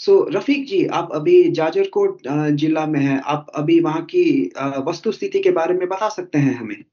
सो रफीक जी आप अभी जाजरकोट जिला में हैं। आप अभी वहाँ की वस्तु स्थिति के बारे में बता सकते हैं हमें?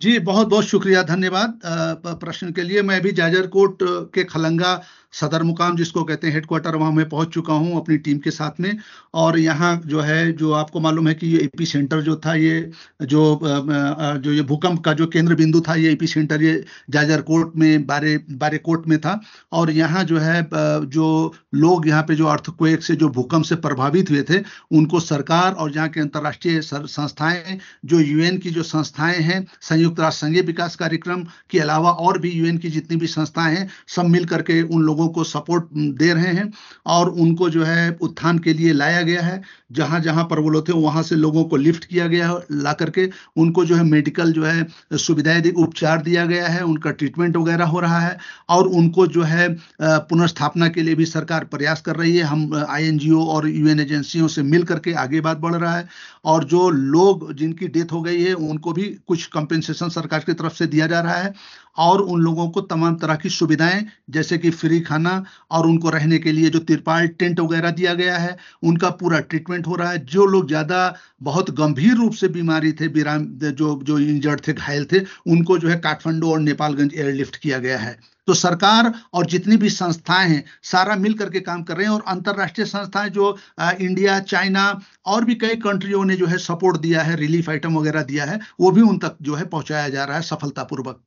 जी बहुत बहुत शुक्रिया, धन्यवाद प्रश्न के लिए। मैं अभी जाजरकोट के खलंगा सदर मुकाम, जिसको कहते हैं हेडक्वार्टर वहाँ मैं पहुँच चुका हूँ अपनी टीम के साथ में। और यहाँ जो है, जो आपको मालूम है कि ये एपी सेंटर जो था, ये जो जो ये भूकंप का जो केंद्र बिंदु था, ये एपी सेंटर ये जाजरकोट में, बारे, बारेकोट में था। और यहाँ जो है जो लोग यहाँ पे जो अर्थक्वेक से, जो भूकंप से प्रभावित हुए थे, उनको सरकार और यहाँ के अंतर्राष्ट्रीय संस्थाएँ, जो यूएन की जो संस्थाएँ हैं, संयुक्त राष्ट्र संघीय विकास कार्यक्रम के अलावा और भी यूएन की जितनी भी संस्थाएँ हैं, सब मिल करके उन लोगों लोगों को सपोर्ट दे रहे हैं और उनको जो है उत्थान के लिए लाया गया है। जहाँ जहाँ पर वो लोग थे, वहाँ से लोगों को लिफ्ट किया गया है, ला करके उनको जो है मेडिकल जो है सुविधाएँ उपचार दिया गया है, उनका ट्रीटमेंट वगैरह हो रहा है और उनको जो है पुनर्स्थापना के लिए भी सरकार प्रयास कर रही है। हम आई और यूएन एजेंसियों से मिल करके आगे बात बढ़ रहा है और जो लोग जिनकी डेथ हो गई है, उनको भी कुछ कंपेंसेशन सरकार की तरफ़ से दिया जा रहा है और उन लोगों को तमाम तरह की सुविधाएँ जैसे कि फ्री खाना और उनको रहने के लिए जो तिरपाल टेंट वगैरह दिया गया है उनका पूरा ट्रीटमेंट हो रहा है। जो लोग ज़्यादा बहुत गंभीर रूप से बीमारी थे विराम जो जो इंजर्ड थे घायल थे उनको जो है काठमांडू और नेपालगंज एयरलिफ्ट किया गया है। तो सरकार और जितनी भी संस्थाएँ हैं सारा मिल करके काम कर रहे हैं और अंतरराष्ट्रीय संस्थाएँ जो आ, इंडिया चाइना और भी कई कंट्रियों ने जो है सपोर्ट दिया है रिलीफ आइटम वगैरह दिया है वो भी उन तक जो है पहुँचाया जा रहा है सफलतापूर्वक।